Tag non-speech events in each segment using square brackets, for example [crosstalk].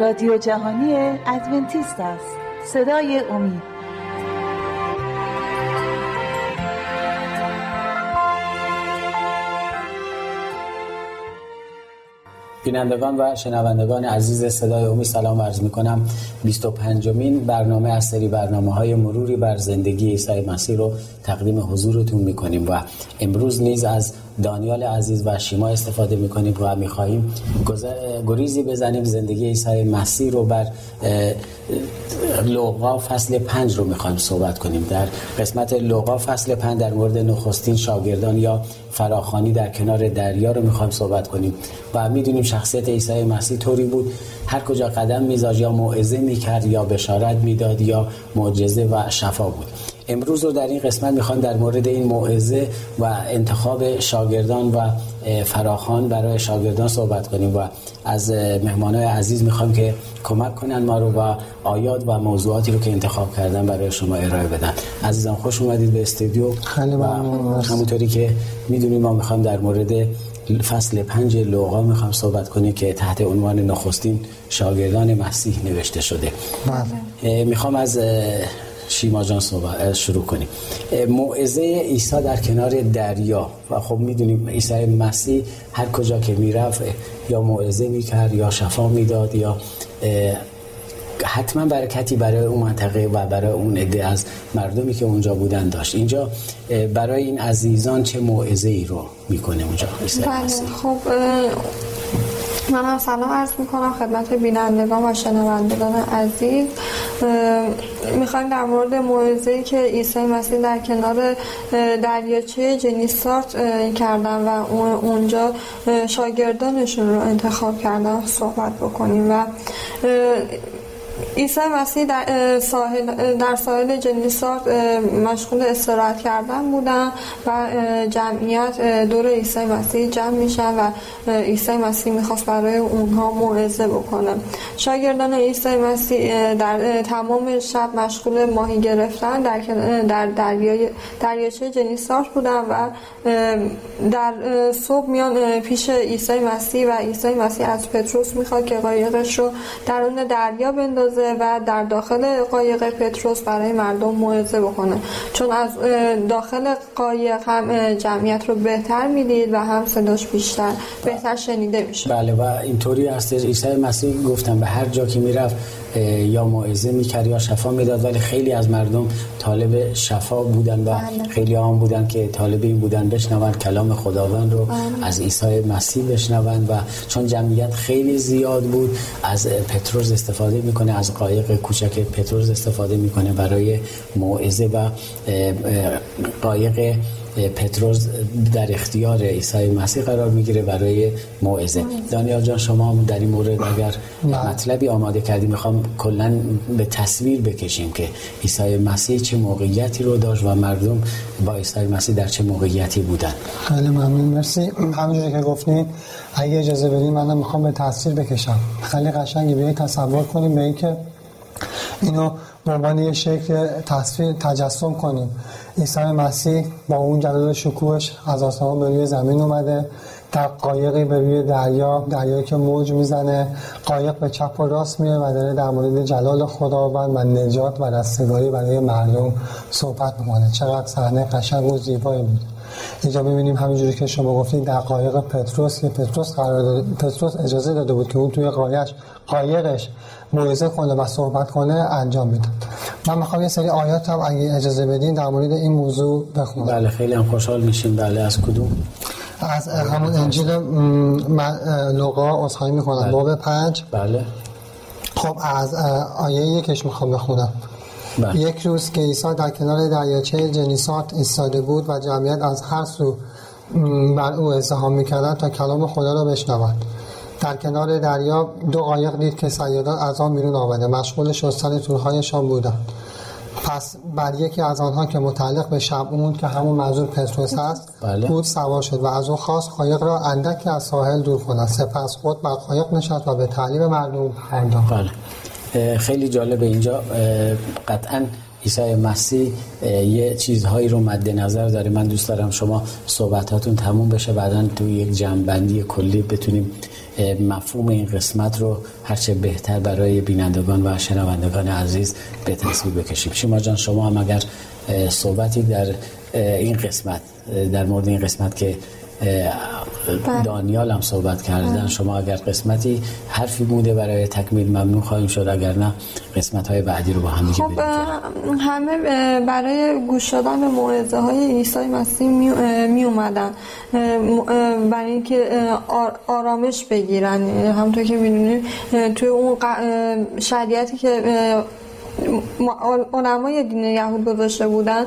رادیو جهانی ادونتیست است. صدای امید. بینندگان و شنوندگان عزیز صدای امید سلام عرض می کنم 25 مین برنامه از سری برنامه های مروری بر زندگی عیسی مسیح رو تقدیم حضورتون می کنیم و امروز نیز از دانیال عزیز و شیما استفاده می‌کنیم و می‌خواهیم. گریزی بزنیم زندگی عیسی مسیح رو بر لوقا فصل پنج رو می‌خوایم صحبت کنیم. در قسمت لوقا فصل پنج در مورد نخستین شاگردان یا فراخانی در کنار دریا رو می‌خوایم صحبت کنیم. و می‌دونیم شخصیت عیسی مسیح طوری بود هر کجا قدم میذاشت یا موعظه می‌کرد یا بشارت می‌داد یا معجزه و شفا بود. امروز رو در این قسمت می‌خوایم در مورد این موعظه و انتخاب شاگردان و فراخان برای شاگردان صحبت کنیم و از مهمانای عزیز می‌خوایم که کمک کنن ما رو و آیات و موضوعاتی رو که انتخاب کردن برای شما ارائه بدن. عزیزان خوش اومدید به استودیو خیلی همونطوری که می‌دونیم ما می‌خوایم در مورد فصل پنج لوقا می‌خوام صحبت کنیم که تحت عنوان نخستین شاگردان مسیح نوشته شده. بله. می‌خوام از شیما جان صحبت شروع کنیم. موعظه عیسی در کنار دریا. و خب می‌دونیم عیسی مسیح هر کجا که می‌رفت یا موعظه می‌کرد یا شفا می‌داد یا حتما برکتی برای اون منطقه و برای اون عده از مردمی که اونجا بودن داشت. اینجا برای این عزیزان چه موعظه ای رو می‌کنه اونجا بله خب من هم سلام عرض می‌کنم خدمت بینندگان و شنوندگان عزیز. می‌خوایم در مورد موعظه‌ای که عیسی مسیح در کنار دریاچه جنیسارت کردن و اونجا شاگردانشون رو انتخاب کردن صحبت بکنیم و عیسی مسیح در ساحل در ساحل جنیسار مشغول استراحت کردن بودن و جمعیت دور عیسی مسیح جمع میشن و عیسی مسیح می‌خواست برای اونها موعظه بکنه. شاگردان عیسی مسیح در تمام شب مشغول ماهی گرفتن در در دریای دریاچه جنیسار بودن و در صبح میان پیش عیسی مسیح و عیسی مسیح از پتروس می‌خواد که قایقش رو درون دریا بندازه. و در داخل قایق پتروس برای مردم موعظه بکنه. چون از داخل قایق هم جمعیت رو بهتر می‌دید و هم صداش بیشتر بهتر شنیده میشه. بله و اینطوری هستش. عیسی مسیح گفتم به هر جا که می‌رفت یا موعظه می‌کرد یا شفا می‌داد ولی خیلی از مردم طالب شفا بودن و بله. خیلی هم بودن که طالب این بودن بشنوند کلام خداوند رو. از عیسی مسیح بشنوند و چون جمعیت خیلی زیاد بود از پتروس استفاده می‌کنه از قایق کوچک پتروس استفاده می‌کنه برای موعظه و قایق پتروس در اختیار عیسی مسیح قرار می‌گیره برای موعظه. دانیال جان شما در این مورد اگر مطلبی آماده کردی می‌خوام کلا به تصویر بکشیم که عیسی مسیح چه موقعیتی رو داشت و مردم با عیسی مسیح در چه موقعیتی بودن. خیلی ممنون. مرسی. همونجوری که گفتین اگه اجازه بدین من می‌خوام به تصویر بکشم. خیلی قشنگی به تصور کنیم به اینکه اینو به عنوان یه شکل تصویر تجسم کنیم. عیسی مسیح با اون جلال شکوهش از آسمان به روی زمین اومده. در قایقی به روی دریا دریایی که موج می‌زنه قایق به چپ و راست میره و داره در مورد جلال خداوند و نجات و رستگاری برای مردم صحبت می‌کنه. چقدر صحنه قشنگ و زیبایی بود. اینجا می‌بینیم همینجوری که شما گفتید در قایق پتروس که پتروس قرار داده پتروس اجازه داده بود که اون توی قایقش قایقش موعظه کنه و صحبت کنه انجام می‌داد. من می‌خوام یه سری آیات هم اگه اجازه بدین در مورد این موضوع بخونم. بله خیلی هم خوشحال میشیم. بله از کدوم؟ از همون انجیل لوقا اصحایی می‌کنم. بله. باب پنج. بله. خب از آیه یکش می‌خوام بخونم. بله. یک روز که عیسی در کنار دریاچه جنیسات ایستاده بود و جمعیت از هر سو بر او ازدهام می‌کردند تا کلام خدا را بشنوند در کنار دریا دو قایق دید که سیادان از آن بیرون آمده مشغول شستن تورهایشان بودند پس بر یکی از آنها که متعلق به شبعون که همون منظور پتروس است بله. بود سوار شد و از او خواست قایق را اندکی از ساحل دور کند سپس خود بر قایق نشست و به تعلیم مردم پرداخت بله. خیلی جالب اینجا. قطعا عیسی مسیح یه چیزهایی رو مد نظر داره. من دوست دارم شما صحبتاتون تموم بشه. بعدا تو یک جمعبندی کلی بتونیم مفهوم این قسمت رو هرچه بهتر برای بینندگان و شنوندگان عزیز به تصویر بکشیم. شما جان شما هم اگر صحبتی در این قسمت در مورد این قسمت که. دانیال هم صحبت کردن. شما اگر قسمتی حرفی بوده برای تکمیل ممنون خواهیم شد. اگر نه قسمت های بعدی رو با هم دیگه خب همه برای گوش دادن به موعظه های عیسی مسیح می, اومدن. برای اینکه آرامش بگیرن. همونطور که می‌دونید توی اون شریعتی که علمای دین یهود گذاشته بودن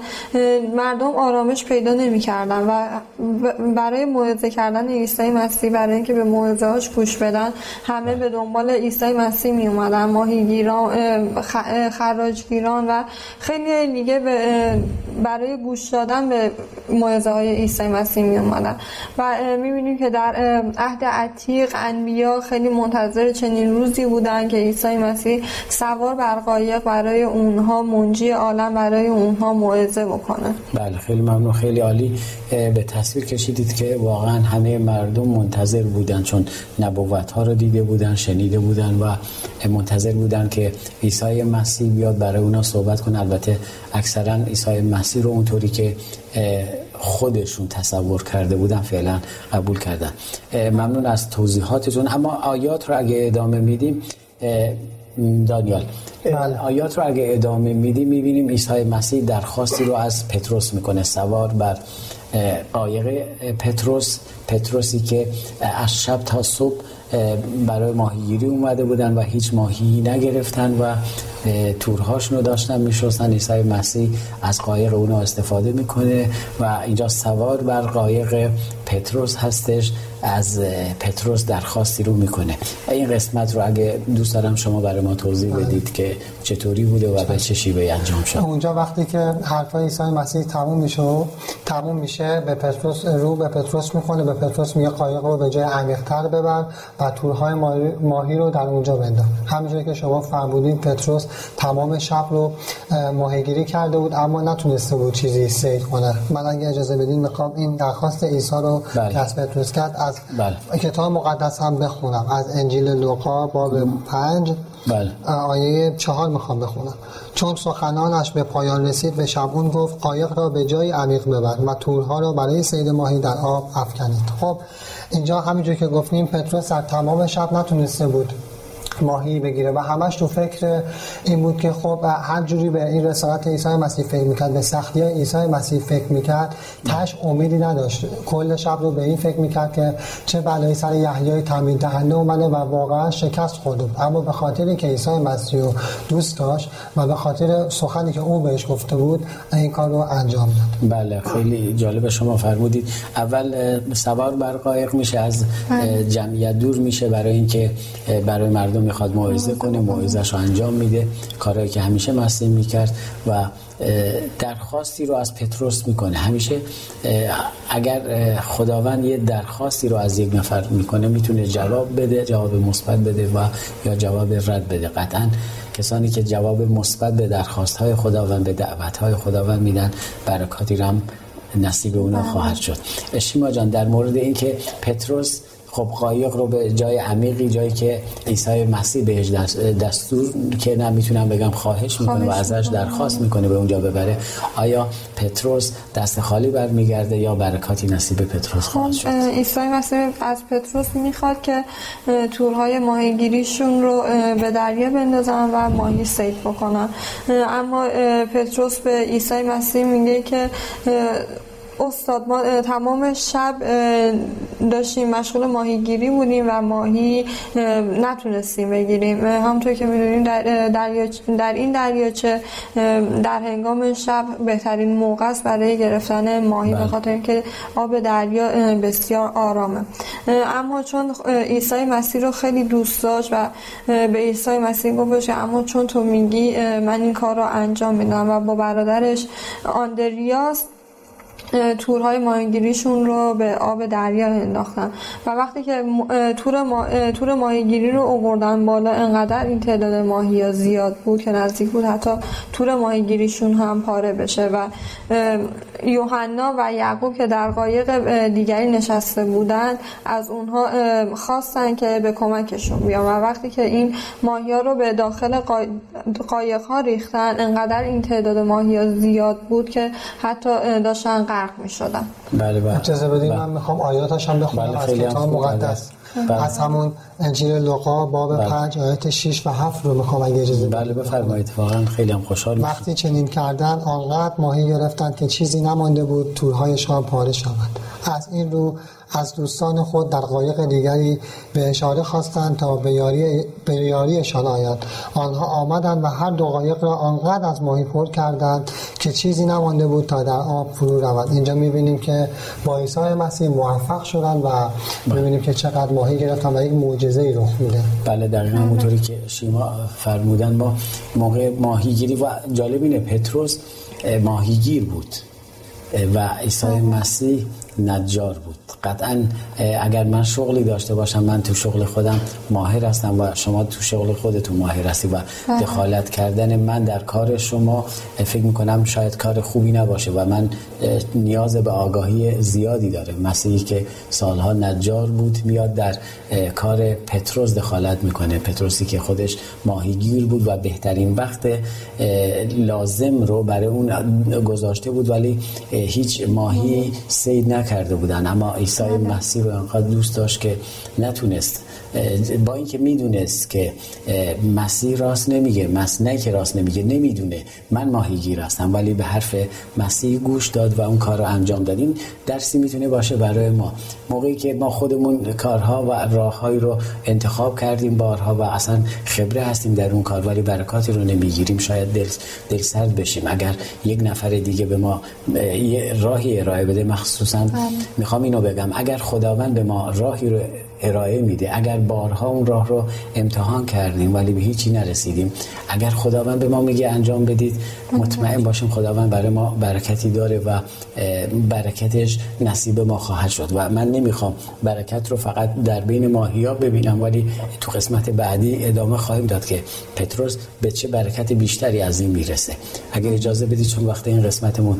مردم آرامش پیدا نمی‌کردن و برای موعظه کردن عیسی مسیح برای اینکه به موعظه هاش گوش بدن همه به دنبال عیسی مسیح می اومدن ماهیگیران خراجگیران و خیلی دیگه برای گوش دادن به موعظه های عیسی مسیح می اومدن و می‌بینیم که در عهد عتیق انبیا خیلی منتظر چنین روزی بودن که عیسی مسیح سوار بر قایق برای اونها منجی عالم برای اونها موعظه بکنه. بله خیلی ممنون. خیلی عالی. به تصویر کشیدید که واقعا همه مردم منتظر بودن چون نبوت ها رو دیده بودن شنیده بودن و منتظر بودن که عیسی مسیح بیاد برای اونا صحبت کنه. البته اکثرا عیسی مسیح رو اونطوری که خودشون تصور کرده بودن فعلا قبول کردن. ممنون از توضیحاتتون. اما آیات رو اگه ادامه میدیم دانیال بله. آیات رو اگه ادامه میدیم می‌بینیم عیسی مسیح درخواستی رو از پتروس می‌کنه سوار بر قایق پتروس پتروسی که از شب تا صبح برای ماهیگیری اومده بودن و هیچ ماهی نگرفتن و تورهاشون رو داشتن میشستن عیسی مسیح از قایق اونا استفاده می‌کنه و اینجا سوار بر قایق پتروس هستش از پتروس درخواستی رو می‌کنه. این قسمت رو اگه دوست دارم شما برای ما توضیح بله. بدید که چطوری بوده و به چه شیوه انجام شد. اونجا وقتی که حرفای عیسی مسیح تموم میشه تموم میشه به پتروس رو به پتروس می‌کنه به پتروس میگه قایق رو به جای عمیق‌تر ببر و تورهای ماهی رو در اونجا بنداز. همونجوری که شما فرمودین پتروس تمام شب رو ماهیگیری کرده بود اما نتونسته بود چیزی سید کنه من اگه اجازه بدین می‌خوام این درخواست عیسی رو بله. از پتروس کرد از بله. کتاب مقدس هم بخونم از انجیل لوقا باب پنج بله. آیه چهار می‌خوام بخونم چون سخنانش به پایان رسید به شبون گفت قایق را به جای عمیق ببر و تورها را برای سید ماهی در آب افکنید خب اینجا همینجور که گفتیم پتروس در تمام شب نتونسته بود ماهی بگیره و همش تو فکر این بود که خب هر جوری به این رسالت عیسی مسیح فکر می‌کرد به سختی عیسی مسیح فکر می‌کرد تش امیدی نداشت. کل شب رو به این فکر می‌کرد که چه بلایی سر یحیای تامین دهنده اومده و واقعا شکست خورده اما به خاطر که عیسی مسیح رو دوست داشت و به خاطر سخنی که او بهش گفته بود این کار رو انجام داد. بله خیلی جالب شما فرمودید. اول سوار بر قایق میشه از. جمعیت دور میشه برای اینکه برای مردم می‌خواد موعظه کنه موعظهش رو انجام میده کارهایی که همیشه مسیح می‌کرد و درخواستی رو از پتروس می‌کنه. همیشه اگر خداوند یه درخواستی رو از یک نفر می‌کنه می‌تونه جواب بده جواب مثبت بده و یا جواب رد بده. قطعا کسانی که جواب مثبت به درخواست های خداوند به دعوت های خداوند میدن برکاتی هم نصیب اونا بله. خواهد شد. شیما جان در مورد اینکه پتروس خب قایق رو به جای عمیقی جایی که عیسی مسیح بهش دستور که نمی‌تونم بگم خواهش می‌کنه و ازش درخواست می‌کنه به اونجا ببره. آیا پتروس دست خالی برمیگرده یا برکاتی نصیب پتروس خواهد خب، شد؟ عیسی مسیح از پتروس می‌خواد که تورهای ماهیگیریشون رو به دریا بندازن و ماهی سید بکنن. اما پتروس به عیسی مسیح میگه که استاد ما تمام شب داشتیم مشغول ماهیگیری بودیم و ماهی نتونستیم بگیریم همونطور که می‌دونیم در, در این دریاچه در هنگام شب بهترین موقع است برای گرفتن ماهی به بله. خاطر اینکه آب دریا بسیار آرامه اما چون عیسی مسیح رو خیلی دوست داشت و به عیسی مسیح گفت اما چون تو میگی من این کار رو انجام میدم و با برادرش آندریاس تورهای ماهیگیریشون رو به آب دریا انداختن. و وقتی که تور, ما... تور ماهیگیری رو اووردن بالا انقدر این تعداد ماهی زیاد بود که نزدیک بود حتی تور ماهیگیریشون هم پاره بشه. و یوحنا و یعقوب که در قایق دیگری نشسته بودند از اونها خواستن که به کمکشون بیان. و وقتی که این ماهی ها رو به داخل قایق ها ریختن انقدر این تعداد ماهی ها زیاد بود که حتی داشتن غرق می شدن بله بله. اجازه بدید بله. من می‌خوام آیاتش هم بخونم. بله از کتاب مقدس. بله. از همون انجیل لوقا باب بله. 5 آیات 6 و 7 رو می‌خوام اگه اجازه بله بفرمایید. واقعا خیلی هم خوشحال وقتی چنین کردن آنقدر ماهی گرفتن که چیزی نمانده بود تورهایشان پاره شود. از این رو از دوستان خود در قایق دیگری به اشاره خواستند تا به, یاری به یاریشان آید آنها آمدند و هر دو قایق را آنقدر از ماهی پر کردند که چیزی نمانده بود تا در آب فرو رود. اینجا می‌بینیم که با عیسی مسیح موفق شدن و می‌بینیم که چقدر ماهی گرفتن و یک معجزه ای رخ میده. بله دقیقا همونطوری که شیما فرمودن ما موقع ماهیگیری و جالب اینه پتروس ماهیگیر بود و عیسی مسیح نجار بود. قطعا اگر من شغلی داشته باشم من تو شغل خودم ماهر هستم و شما تو شغل خودتون ماهر هستی و بله. دخالت کردن من در کار شما فکر می‌کنم شاید کار خوبی نباشه و من نیاز به آگاهی زیادی داره مسیحی که سالها نجار بود میاد در کار پتروس دخالت می‌کنه. پتروسی که خودش ماهیگیر بود و بهترین وقت لازم رو برای اون گذاشته بود ولی هیچ ماهی سید نکرده بودن اما عیسی بله. مسیح رو انقدر دوست داشت که نتونست با اینکه می‌دونست که مسیح راست نمیگه نه که راست نمیگه نمی‌دونه. من ماهیگیر هستم ولی به حرف مسیح گوش داد و اون کار رو انجام دادیم درسی می‌تونه باشه برای ما. موقعی که ما خودمون کارها و راههایی رو انتخاب کردیم بارها و اصلا خبره هستیم در اون کار ولی برکاتی رو نمی‌گیریم. شاید دل, دل سرد بشیم. اگر یک نفر دیگه به ما یه راهی ارائه بده مخصوصا بله. می‌خوام اینو بگم. اگر خداوند به ما راهی رو ارائه میده. اگر بارها اون راه رو امتحان کردیم ولی به هیچی نرسیدیم اگر خداوند به ما میگه انجام بدید مطمئن باشیم خداوند برای ما برکتی داره و برکتش نصیب ما خواهد شد. و من نمی‌خوام برکت رو فقط در بین ماهیا ببینم ولی تو قسمت بعدی ادامه خواهیم داد که پتروس به چه برکت بیشتری از این می‌رسه. اگر اجازه بدید چون وقت این قسمتمون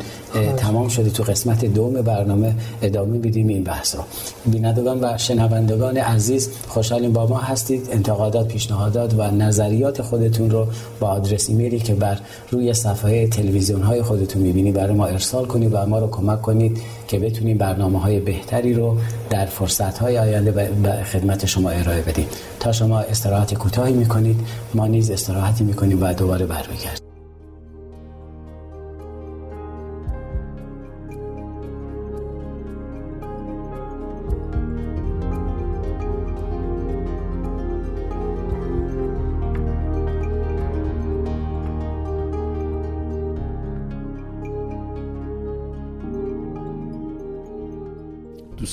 تمام شده تو قسمت دوم برنامه ادامه بدیم این بحث رو. بینندگان و شنوندگان عزیز خوشحالیم با ما هستید. انتقادات پیشنهادات و نظریات خودتون رو با آدرس ایمیلی که بر روی صفحه تلویزیون های خودتون می‌بینی برای ما ارسال کنید و ما رو کمک کنید که بتونیم برنامه های بهتری رو در فرصت های آینده به خدمت شما ارائه بدیم. تا شما استراحت کوتاهی می‌کنید ما نیز استراحتی می‌کنیم و دوباره برمیگردیم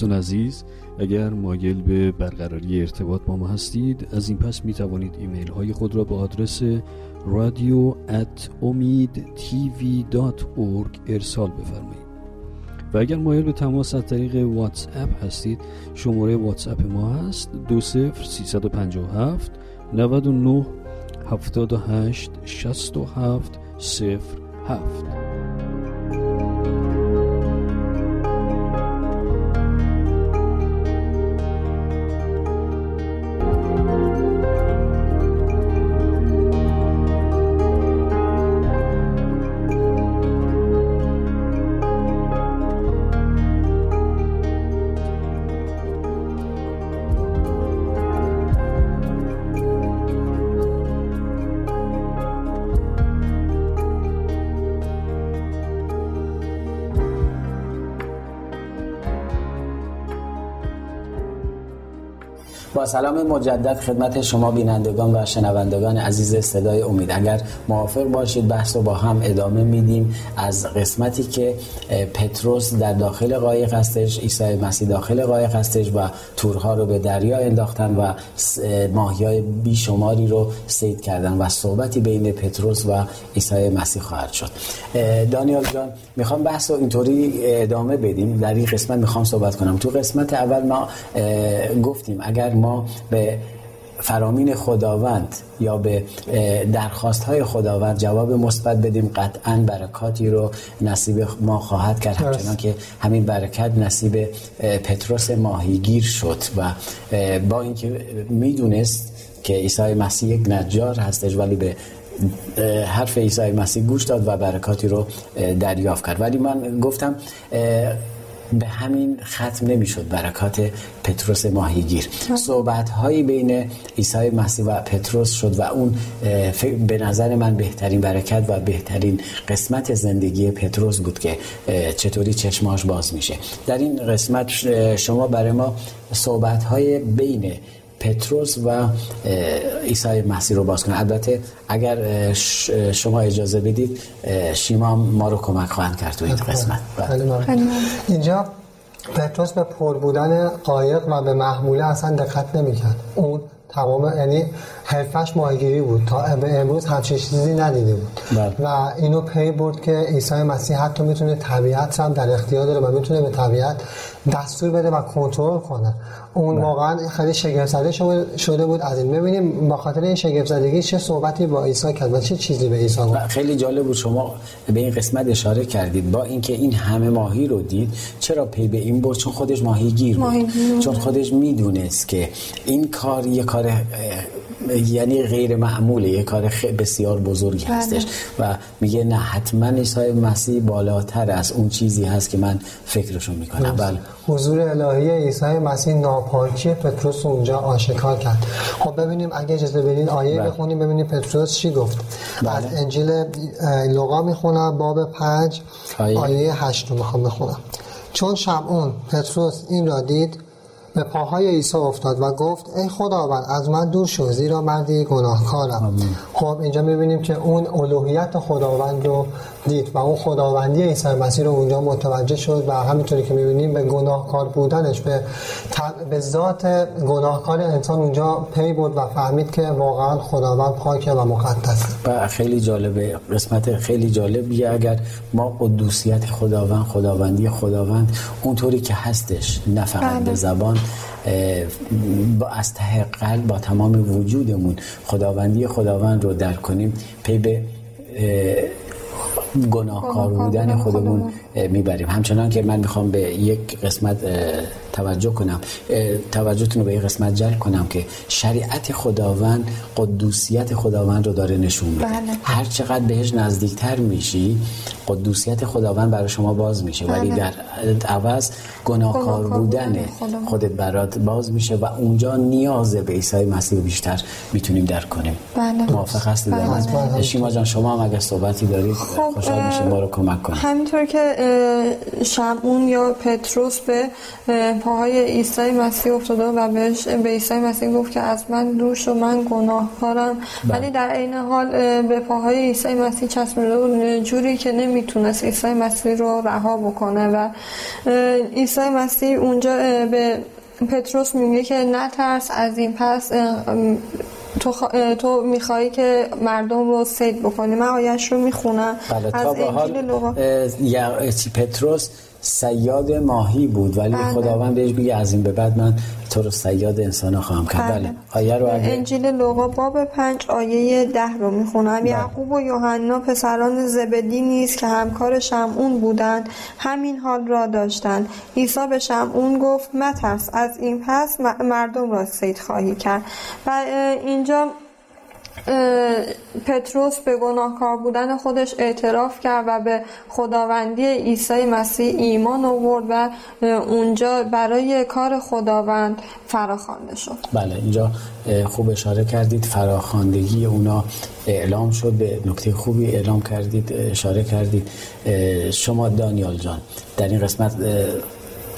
دوستان عزیز اگر مایل به برقراری ارتباط با ما هستید از این پس می توانید ایمیل های خود را به آدرس رادیو ارسال بفرمایید. و اگر مایل به تماس از طریق واتس اپ هستید شماره واتس اپ ما هست 20357 99 78 67 07 سلام مجدد خدمت شما بینندگان و شنوندگان عزیز صدای امید. اگر موافق باشید بحث رو با هم ادامه میدیم. از قسمتی که پتروس در داخل قایق هستش عیسی مسیح داخل قایق هستش و تورها رو به دریا انداختن و ماهی های بیشماری رو سید کردن و صحبتی بین پتروس و عیسی مسیح خواهد شد. دانیال جان می‌خوام بحث رو اینطوری ادامه بدیم. در این قسمت می‌خوام صحبت کنم. تو قسمت اول ما گفتیم اگر ما به فرامین خداوند یا به درخواست های خداوند جواب مثبت بدیم قطعا برکاتی رو نصیب ما خواهد کرد. همچنان که همین برکت نصیب پتروس ماهیگیر شد و با اینکه می‌دونست که عیسی مسیح یک نجار هستش ولی به حرف عیسی مسیح گوش داد و برکاتی رو دریافت کرد. ولی من گفتم به همین ختم نمی‌شد. برکات پتروس ماهیگیر. صحبت هایی بین عیسی مسیح و پتروس شد و اون به نظر من بهترین برکت و بهترین قسمت زندگی پتروس بود که چطوری چشماش باز میشه. در این قسمت شما برای ما صحبت های بین پتروس و عیسی مسیح رو باز کنه. البته اگر شما اجازه بدید شیما ما رو کمک خواهند کرد تو این قسمت. اینجا پتروس به پر بودن قایق و به محموله اصلا دقت نمی‌کرد. اون تمام یعنی حرفش ماهیگیری بود. تا به امروز همچین چیزی ندیده بود. بله. و اینو پی برد که عیسی مسیح حتی می‌تونه طبیعت هم در اختیار داره و می‌تونه به طبیعت دستور بده و کنترل کنه. اون بله. واقعا خیلی شگفت زده شده بود از این. ببینیم با خاطر این شگفت زدگی چه صحبتی با عیسی کرد و چه چیزی به عیسی گفت. خیلی جالب بود. شما به این قسمت اشاره کردید با اینکه این همه ماهی رو دید چرا پی به این برد؟ چون خودش ماهیگیر بود. ماهی چون خودش می‌دونست که این کار یه کار یعنی غیر معموله یه کار بسیار بزرگی بله. هستش. و میگه نه حتما عیسی مسیح بالاتر از اون چیزی هست که من فکرشون می‌کنم. بله. حضور الهی عیسی مسیح ناپاکی پتروس اونجا آشکار کرد. خب ببینیم اگه اجازه بدین آیه بله. بخونیم ببینیم پتروس چی گفت. بله. از انجیل لوقا می‌خونم باب پنج آیه, آیه هشت رو می‌خوام بخونم. چون شمعون پتروس این را دید به پاهای عیسی افتاد و گفت ای خداوند از من دور شو زیرا مردی گناهکارم. خب اینجا می‌بینیم که اون الوهیت خداوند رو دید و اون خداوندی عیسی مسیح رو اونجا متوجه شد و همینطوری که می‌بینیم به گناهکار بودنش به, به ذات گناهکار انسان اونجا پی بود و فهمید که واقعا خداوند پاکه و مقدسه و خیلی جالبه قسمت خیلی جالبیه اگر ما قدوسیت خداوند خداوندی خداوند اونطوری که هستش نه فقط به بله. زبان با از ته قلب با تمام وجودمون خداوندی خداوند رو درک کنیم پی به گناهکار بودن خودمون می‌بریم. همچنان که من می‌خوام به یک قسمت توجه کنم. توجهتون رو به یک قسمت جلب کنم که شریعت خداوند قدوسیت خداوند رو داره نشون میده. بله. هر چقدر بهش نزدیکتر میشی قدوسیت خداوند برای شما باز میشه. ولی بله. در عوض گناهکار بودن خودت برات باز میشه و اونجا نیاز به عیسی مسیح بیشتر می‌تونیم درک کنیم. بله. موافق هستید؟ بله. شیما جان شما هم اگه صحبتی دارید خب خوشحال میشیم ما رو کمک کنید. همینطور که شمعون یا پتروس به پاهای عیسی مسیح افتاده و بهش به عیسی مسیح گفت که از من دور شو من گناهکارم. بله. ولی در عین حال به پاهای عیسی مسیح چسبیده بود. جوری که نمی‌تونست عیسی مسیح رو رها بکنه و عیسی مسیح اونجا به پتروس میگه که نترس از این پس تو, خ... تو میخوایی که مردم رو سید بکنی. من آیش رو می‌خونم. بله از انجیل لوقا. پتروس سیاد ماهی بود ولی بله. خداوند بهش میگه از این به بعد من تو رو سیاد انسان خواهم کرد بله, بله. آیه رو اگه... انجیل لوقا باب پنج آیه ده رو می‌خونم بله. یعقوب و یوحنا پسران زبدی نیست که همکار شمعون بودند همین حال را داشتند عیسی به شمعون گفت مترس از این پس مردم را سید خواهی کرد و اینجا پتروس به گناهکار بودن خودش اعتراف کرد و به خداوندی عیسی مسیح ایمان آورد و اونجا برای کار خداوند فراخوانده شد. بله اینجا خوب اشاره کردید فراخواندگی اونا اعلام شد به نکته خوبی اعلام کردید اشاره کردید. شما دانیال جان در این قسمت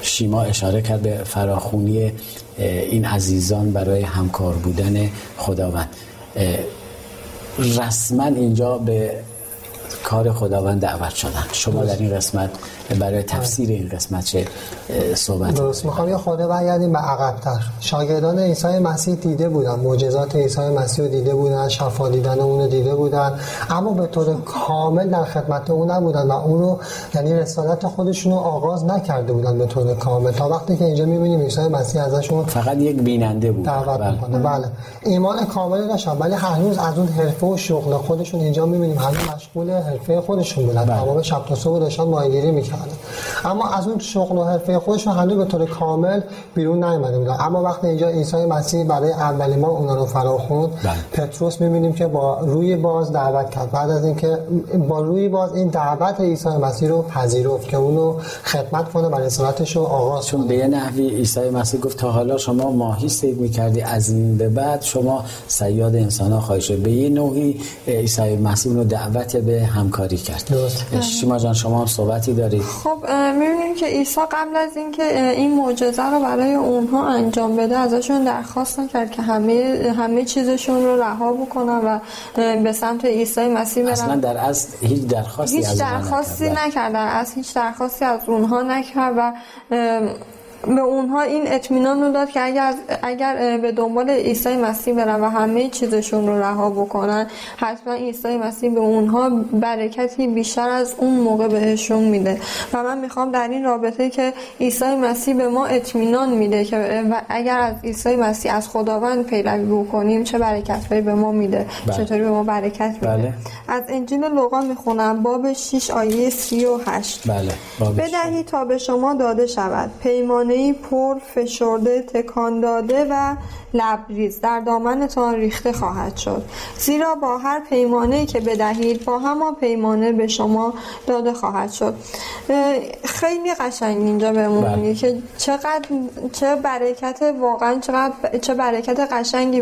شیما اشاره کرد به فراخونی این عزیزان برای همکار بودن خداوند. رسما اینجا به کار خداوند دعوت شدن. شما در این قسمت برای تفسیر این قسمت چه صحبت درست. می‌خوام یه خورده برگردیم به عقبتر. شاگردان عیسی مسیح دیده بودن معجزات عیسی مسیح رو دیده بودن شفا دیدن اون رو دیده بودن اما به طور کامل در خدمت اون نبودن و اون رو یعنی رسالت خودشون رو آغاز نکرده بودن به طور کامل. تا وقتی که اینجا می‌بینیم عیسی مسیح ازشون فقط یک بیننده بود. دعوت بله. می‌کنه. بله. ایمان کامل داشتن ولی هنوز از اون حرفه و شغل خودشون اینجا می‌بینیم. هنوز مشغول حرفه خودشون بودن. بله. تمام شب تا صبح داشتن ماهیگیری می‌کردن. اما از اون شغل و حرفه خودشون هنوز به طور کامل بیرون نیومده بودن. اما وقتی اینجا عیسی مسیح برای اولین ما اونا رو فراخوند بله. پتروس می‌بینیم که با روی باز دعوت کرد. بعد از اینکه با روی باز این دعوت عیسی مسیح رو پذیرفت که اونو خدمت کنه و رسالتش رو آغاز چون به نحوی عیسی مسیح گفت تا حالا شما ماهی سید می‌کردی از این به بعد شما سیاد انسان ها خواهی شد. به یه نوعی عیسی مسیح رو دعوت به همکاری کرد. شما جان شما هم صحبتی دارید. خب می‌بینیم که عیسی قبل از اینکه این معجزه رو برای اونها انجام بده ازشون درخواست نکرد که همه همه چیزشون رو رها بکنن و به سمت عیسی مسیح برن. اصلا در از هیچ درخواستی هیچ درخواستی نکردن. از هیچ درخواستی از اونها نکرد و به اونها این اطمینان رو داد که اگر اگر به دنبال عیسی مسیح برن و همه چیزشون رو رها بکنن حتما عیسی مسیح به اونها برکتی بیشتر از اون موقع بهشون میده و من می‌خوام در این رابطه که عیسی مسیح به ما اطمینان میده که اگر از عیسی مسیح از خداوند پیروی بکنیم چه برکتهایی به ما میده بله. چطوری به ما برکت میده بله. از انجیل لوقا می‌خونم باب 6 آیه 38 بله. بدهی تا به شما داده شود پیمانه ای پر فشرده تکان داده و لبریز. در دامنتان ریخته خواهد شد. زیرا با هر پیمانه که بدهید با همان پیمانه به شما داده خواهد شد. خیلی قشنگ اینجا بهمون بله. میگه که چقدر چه برکت واقعا چقدر چه برکت قشنگی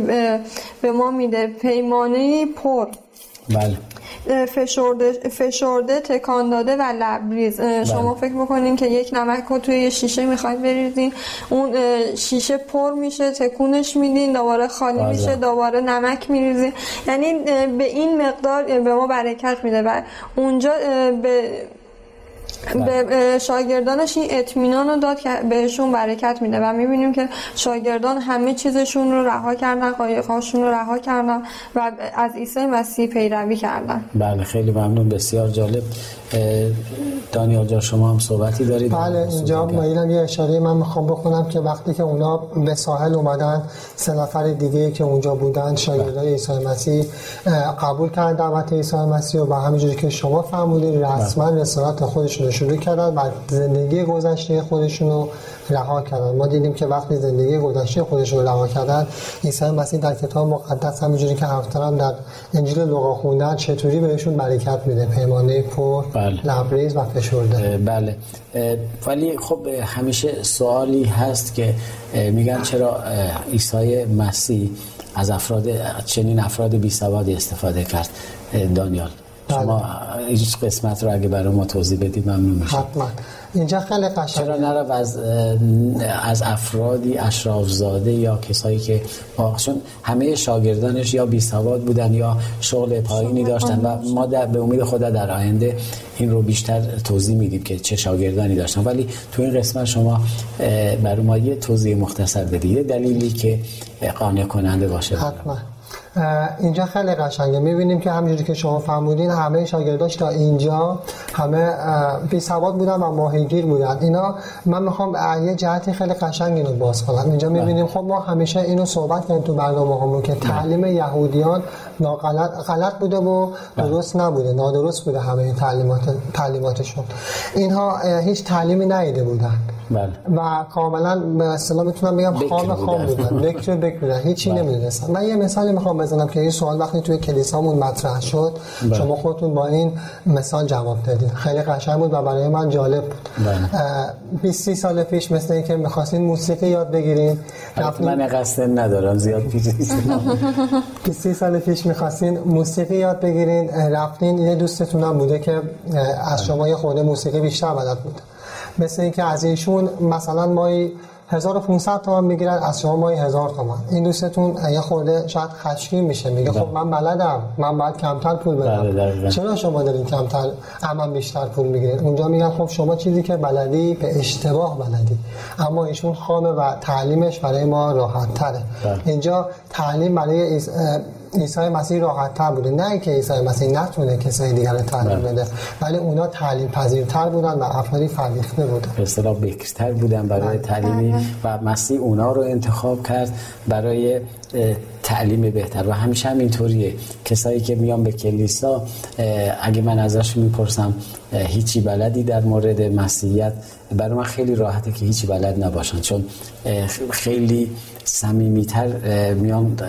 به ما میده. پیمانه پر. بله. فشرده, فشرده تکان داده و لبریز. شما بله. فکر بکنین که یک نمک رو توی یه شیشه می‌خواید بریزین. اون شیشه پر میشه تکونش میدین دوباره خالی بله. میشه دوباره نمک میریزین. یعنی به این مقدار به ما برکت میده. و اونجا به به شاگردانش این اطمینان رو داد که بهشون برکت میده و می‌بینیم که شاگردان همه چیزشون رو رها کردن قایقهاشون رو رها کردن و از عیسی مسیح پیروی کردن. بله خیلی ممنون بسیار جالب. دانیال جا شما هم صحبتی دارید؟ بله اینجا مایلم یه اشاره من می‌خوام بکنم که وقتی که اونا به ساحل اومدن سه نفر دیگه که اونجا بودن شاگردای عیسی مسیح قبول کردن دعوت عیسی مسیح و همینجوری که شما فرمودید رسما رسالت خودشون شروع کردن و زندگی گذشته خودشون رو رها کردن. ما دیدیم که وقتی زندگی گذشته خودشون رو رها کردن عیسی مسیح در کتاب مقدس همینجوری که هم در انجیل لوقا خوندن چطوری بهشون برکت میده؟ پیمانه پر بله. لبریز و فشرده. بله. ولی خب همیشه سوالی هست که میگن چرا عیسی مسیح از افراد چنین افراد بی سوادی استفاده کرد دانیال. شما بله. هیچ قسمت رو اگه برای ما توضیح بدید ممنون میشه حتما. اینجا خیلی قشنگه. چرا نرو از از افرادی اشرافزاده یا کسایی که چون همه شاگردانش یا بی سواد بودن یا شغل پایینی داشتن و ما در به امید خدا در آینده این رو بیشتر توضیح میدیم که چه شاگردانی داشتن. ولی تو این قسمت شما برای ما یه توضیح مختصر بدید. دلیلی که قانع کننده باشه. حتما. اینجا خیلی قشنگه می‌بینیم که همینجوری که شما فرمودین همه شاگرداش تا اینجا همه بی سواد بودن و ماهیگیر بودن اینا من می‌خوام یه جهتی خیلی قشنگ اینو باز کنم اینجا بله. می‌بینیم خب ما همیشه اینو صحبت کردیم تو برنامه همون که بله. تعلیم یهودیان ناغلط غلط بوده و بله. درست نبوده نادرست بوده همه تعلیمات تعلیماتشون اینها هیچ تعلیمی نیده بودن بله. و کاملا به اصطلاح می‌تونم بگم خام خام بودن بکر بکر بودن [laughs] هیچی بله. نمی‌دونستن من یه مثالی می‌خوام بزنم که این سوال وقتی توی کلیسامون مطرح شد بله. شما خودتون با این مثال جواب دادید خیلی قشنگ بود و برای من جالب بود بله. 20 سال پیش مثل اینکه می‌خواستین موسیقی یاد بگیرین من قصد ندارم زیاد پیش 20 [laughs] سال پیش می‌خواستین موسیقی یاد بگیرین رفتین یه دوستتون هم بوده که از شما یه خورده موسیقی بیشتر بلد بود مثل اینکه از ایشون مثلا مایی 1500 تومان می‌گیرن از شما مایی 1000 تومان. این دوستتون یه خورده شاید خشکی میشه. میگه خب من بلدم. من باید کمتر پول بدم. چرا شما دارین کمتر اما بیشتر پول می‌گیرین؟ اونجا میگن خب شما چیزی که بلدی به اشتباه بلدی. اما ایشون خامه و تعلیمش برای ما راحت تره اینجا تعلیم برای عیسی مسیح راحت تر بوده نه اینکه عیسی مسیح نتونه کسای دیگر رو تعلیم بله. بده ولی اونا تعلیم پذیرتر بودن و افرادی فرهیخته بودن به اصطلاح بکرتر بودن برای بله. تعلیمی بله. و مسیح اونا رو انتخاب کرد برای تعلیم بهتر و همیشه هم اینطوریه کسایی که میان به کلیسا اگه من ازش می‌پرسم هیچی بلدی در مورد مسیحیت برای من خیلی راحته که هیچی بلد نباشن چون خیلی صمیمیتر میان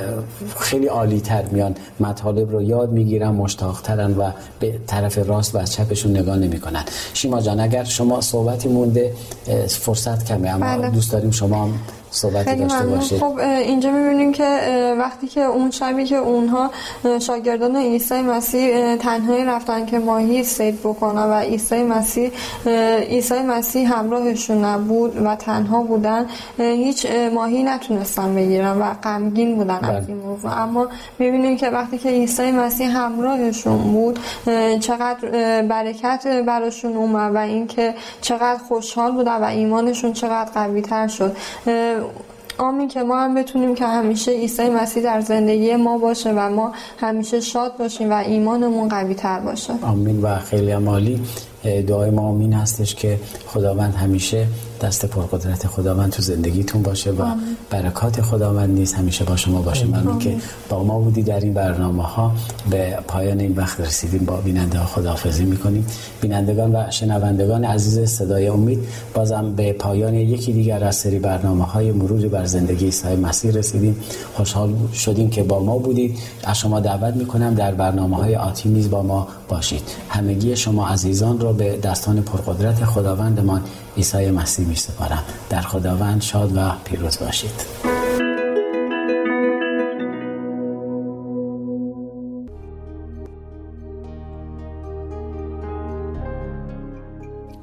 خیلی عالیتر میان مطالب رو یاد می‌گیرن مشتاقترن و به طرف راست و چپشون نگاه نمی‌کنن شیما جان اگر شما صحبتی مونده فرصت کمی اما بله. دوست داریم شما هم صحبتی داشته باشید. خب اینجا می‌بینیم که وقتی که اون شبی که اونها شاگردان عیسی مسیح تنهایی رفتن که ماهی سید بکنن و عیسی مسیح عیسی مسیح همراهشون نبود و تنها بودن هیچ ماهی نتونستن بگیرن و غمگین بودن از بله. این موضوع. اما می‌بینیم که وقتی که عیسی مسیح همراهشون بود چقدر برکت براشون اومد و اینکه چقدر خوشحال بودن و ایمانشون چقدر قوی تر شد آمین که ما هم بتونیم که همیشه عیسی مسیح در زندگی ما باشه و ما همیشه شاد باشیم و ایمانمون قوی تر باشه. آمین و خیلی عمالی دعای ما آمین هستش که خداوند همیشه دست پرقدرت خداوند تو زندگیتون باشه و برکات خداوند نیست. همیشه با شما باشه. من که با ما بودی در این برنامه ها به پایان این وقت رسیدیم. با بیننده ها خداحافظی می‌کنیم. بینندگان و شنوندگان عزیز صدای امید بازم به پایان یکی دیگر از سری برنامه های مروری بر زندگی عیسی مسیح رسیدیم. خوشحال شدیم که با ما بودید. از شما دعوت می‌کنم در برنامه های آتی نیز با ما باشید. همگی شما عزیزان را به دستان پرقدرت خداوندمان عیسی مسیح می سپارم در خداوند شاد و پیروز باشید.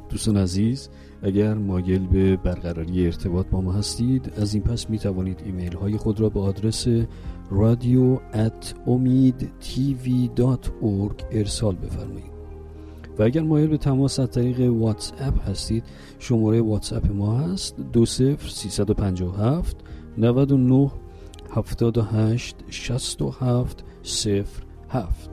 دوستان عزیز اگر مایل به برقراری ارتباط با ما هستید از این پس می توانید ایمیل های خود را به آدرس رادیو ارسال بفرمایید. و اگر مایل به تماس از طریق واتس اپ هستید شماره واتس اپ ما هست 20357 99 78 67 07